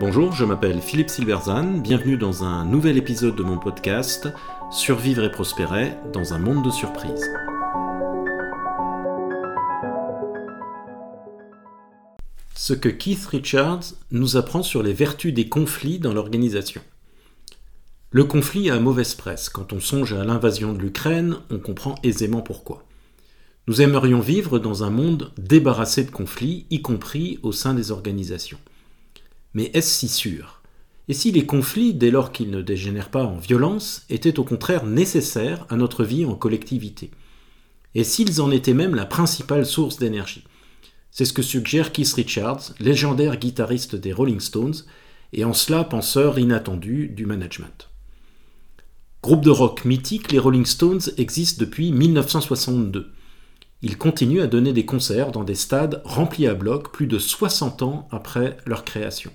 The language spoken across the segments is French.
Bonjour, je m'appelle Philippe Silverzan, bienvenue dans un nouvel épisode de mon podcast Survivre et prospérer dans un monde de surprises. Ce que Keith Richards nous apprend sur les vertus des conflits dans l'organisation. Le conflit a mauvaise presse. Quand on songe à l'invasion de l'Ukraine, on comprend aisément pourquoi. Nous aimerions vivre dans un monde débarrassé de conflits, y compris au sein des organisations. Mais est-ce si sûr? Et si les conflits, dès lors qu'ils ne dégénèrent pas en violence, étaient au contraire nécessaires à notre vie en collectivité? Et s'ils en étaient même la principale source d'énergie? C'est ce que suggère Keith Richards, légendaire guitariste des Rolling Stones, et en cela penseur inattendu du management. Groupe de rock mythique, les Rolling Stones existent depuis 1962. Ils continuent à donner des concerts dans des stades remplis à bloc plus de 60 ans après leur création.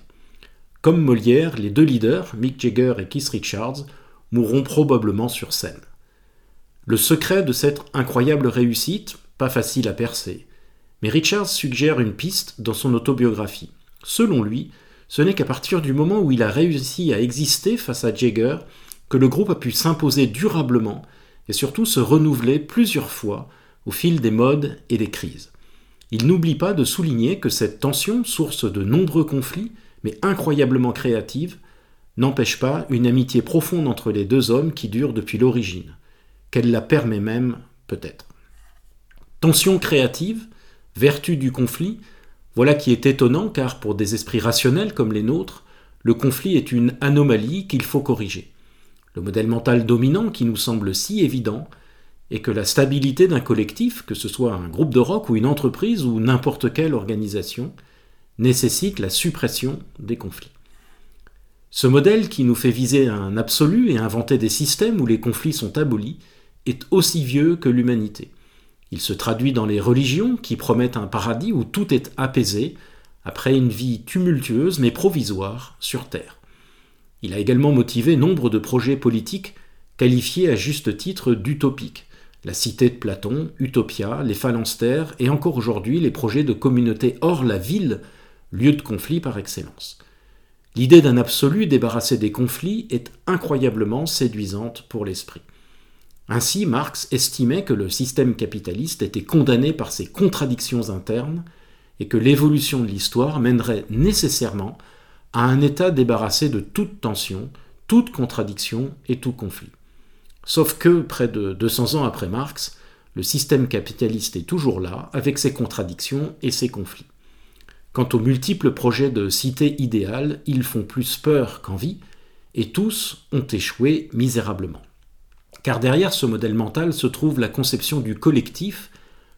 Comme Molière, les deux leaders, Mick Jagger et Keith Richards, mourront probablement sur scène. Le secret de cette incroyable réussite, pas facile à percer, mais Richards suggère une piste dans son autobiographie. Selon lui, ce n'est qu'à partir du moment où il a réussi à exister face à Jagger que le groupe a pu s'imposer durablement et surtout se renouveler plusieurs fois au fil des modes et des crises. Il n'oublie pas de souligner que cette tension, source de nombreux conflits, mais incroyablement créative, n'empêche pas une amitié profonde entre les deux hommes qui dure depuis l'origine, qu'elle la permet même peut-être. Tension créative, vertu du conflit, voilà qui est étonnant car pour des esprits rationnels comme les nôtres, le conflit est une anomalie qu'il faut corriger. Le modèle mental dominant qui nous semble si évident est que la stabilité d'un collectif, que ce soit un groupe de rock ou une entreprise ou n'importe quelle organisation, nécessite la suppression des conflits. Ce modèle qui nous fait viser un absolu et inventer des systèmes où les conflits sont abolis est aussi vieux que l'humanité. Il se traduit dans les religions qui promettent un paradis où tout est apaisé après une vie tumultueuse mais provisoire sur Terre. Il a également motivé nombre de projets politiques qualifiés à juste titre d'utopiques. La cité de Platon, Utopia, les phalanstères et encore aujourd'hui les projets de communautés hors la ville lieu de conflit par excellence. L'idée d'un absolu débarrassé des conflits est incroyablement séduisante pour l'esprit. Ainsi, Marx estimait que le système capitaliste était condamné par ses contradictions internes et que l'évolution de l'histoire mènerait nécessairement à un état débarrassé de toute tension, toute contradiction et tout conflit. Sauf que, près de 200 ans après Marx, le système capitaliste est toujours là, avec ses contradictions et ses conflits. Quant aux multiples projets de cité idéale, ils font plus peur qu'envie, et tous ont échoué misérablement. Car derrière ce modèle mental se trouve la conception du collectif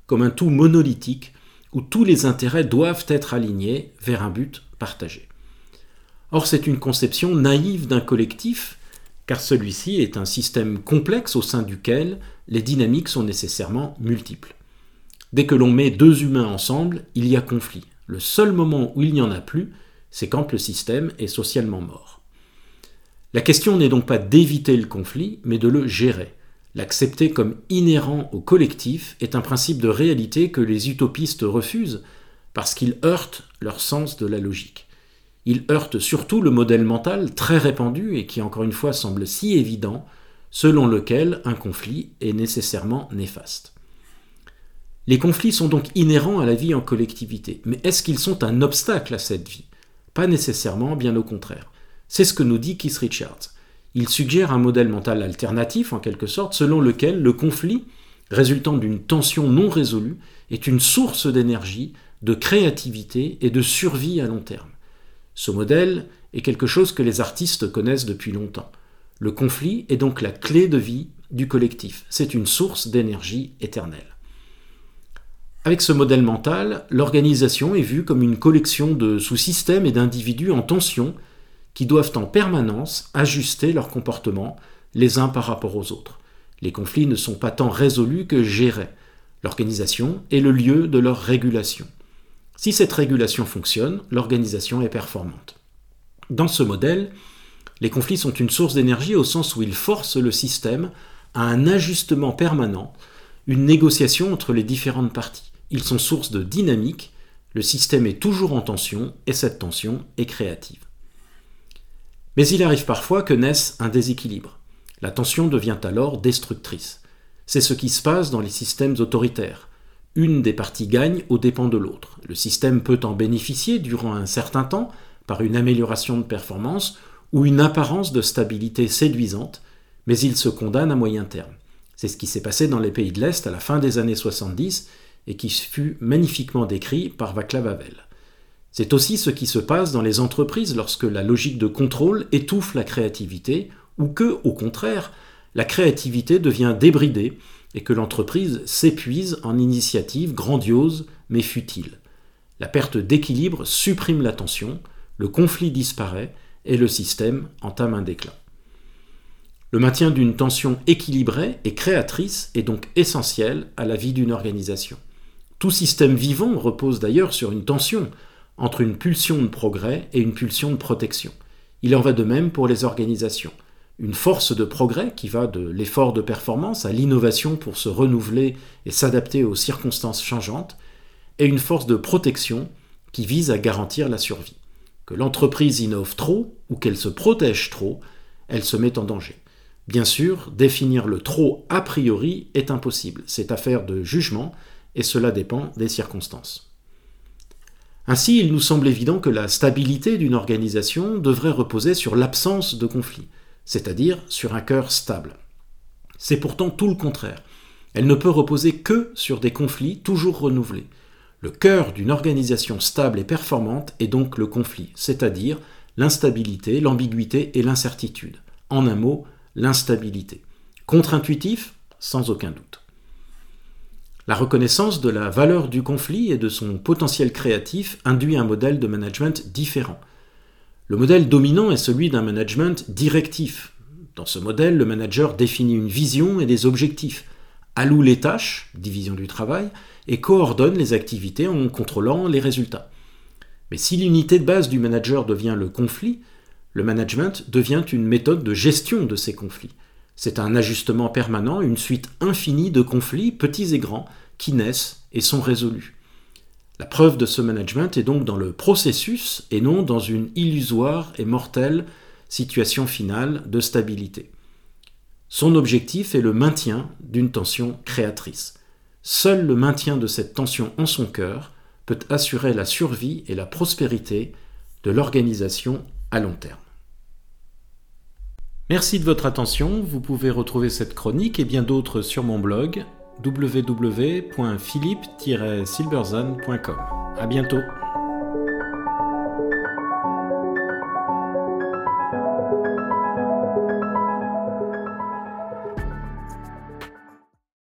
comme un tout monolithique où tous les intérêts doivent être alignés vers un but partagé. Or c'est une conception naïve d'un collectif, car celui-ci est un système complexe au sein duquel les dynamiques sont nécessairement multiples. Dès que l'on met deux humains ensemble, il y a conflit. Le seul moment où il n'y en a plus, c'est quand le système est socialement mort. La question n'est donc pas d'éviter le conflit, mais de le gérer. L'accepter comme inhérent au collectif est un principe de réalité que les utopistes refusent parce qu'il heurte leur sens de la logique. Il heurte surtout le modèle mental très répandu et qui encore une fois semble si évident, selon lequel un conflit est nécessairement néfaste. Les conflits sont donc inhérents à la vie en collectivité. Mais est-ce qu'ils sont un obstacle à cette vie? Pas nécessairement, bien au contraire. C'est ce que nous dit Keith Richards. Il suggère un modèle mental alternatif, en quelque sorte, selon lequel le conflit, résultant d'une tension non résolue, est une source d'énergie, de créativité et de survie à long terme. Ce modèle est quelque chose que les artistes connaissent depuis longtemps. Le conflit est donc la clé de vie du collectif. C'est une source d'énergie éternelle. Avec ce modèle mental, l'organisation est vue comme une collection de sous-systèmes et d'individus en tension qui doivent en permanence ajuster leur comportement les uns par rapport aux autres. Les conflits ne sont pas tant résolus que gérés. L'organisation est le lieu de leur régulation. Si cette régulation fonctionne, l'organisation est performante. Dans ce modèle, les conflits sont une source d'énergie au sens où ils forcent le système à un ajustement permanent, une négociation entre les différentes parties. Ils sont source de dynamique, Le système est toujours en tension et cette tension est créative. Mais il arrive parfois que naisse un déséquilibre. La tension devient alors destructrice. C'est ce qui se passe dans les systèmes autoritaires. Une des parties gagne aux dépens de l'autre. Le système peut en bénéficier durant un certain temps par une amélioration de performance ou une apparence de stabilité séduisante, mais il se condamne à moyen terme. C'est ce qui s'est passé dans les pays de l'Est à la fin des années 70 et qui fut magnifiquement décrit par Václav Havel. C'est aussi ce qui se passe dans les entreprises lorsque la logique de contrôle étouffe la créativité ou que, au contraire, la créativité devient débridée et que l'entreprise s'épuise en initiatives grandioses mais futiles. La perte d'équilibre supprime l'attention, le conflit disparaît et le système entame un déclin. Le maintien d'une tension équilibrée et créatrice est donc essentiel à la vie d'une organisation. Tout système vivant repose d'ailleurs sur une tension entre une pulsion de progrès et une pulsion de protection. Il en va de même pour les organisations. Une force de progrès qui va de l'effort de performance à l'innovation pour se renouveler et s'adapter aux circonstances changeantes, et une force de protection qui vise à garantir la survie. Que l'entreprise innove trop ou qu'elle se protège trop, elle se met en danger. Bien sûr, définir le trop a priori est impossible, c'est affaire de jugement, et cela dépend des circonstances. Ainsi, il nous semble évident que la stabilité d'une organisation devrait reposer sur l'absence de conflit, c'est-à-dire sur un cœur stable. C'est pourtant tout le contraire. Elle ne peut reposer que sur des conflits toujours renouvelés. Le cœur d'une organisation stable et performante est donc le conflit, c'est-à-dire l'instabilité, l'ambiguïté et l'incertitude. En un mot, l'instabilité. Contre-intuitif Sans aucun doute. La reconnaissance de la valeur du conflit et de son potentiel créatif induit un modèle de management différent. Le modèle dominant est celui d'un management directif. Dans ce modèle, le manager définit une vision et des objectifs, alloue les tâches, division du travail, et coordonne les activités en contrôlant les résultats. Mais si l'unité de base du manager devient le conflit, le management devient une méthode de gestion de ces conflits. C'est un ajustement permanent, une suite infinie de conflits, petits et grands, qui naissent et sont résolus. La preuve de ce management est donc dans le processus et non dans une illusoire et mortelle situation finale de stabilité. Son objectif est le maintien d'une tension créatrice. Seul le maintien de cette tension en son cœur peut assurer la survie et la prospérité de l'organisation à long terme. Merci de votre attention. Vous pouvez retrouver cette chronique et bien d'autres sur mon blog www.philippe-silberzan.com. À bientôt.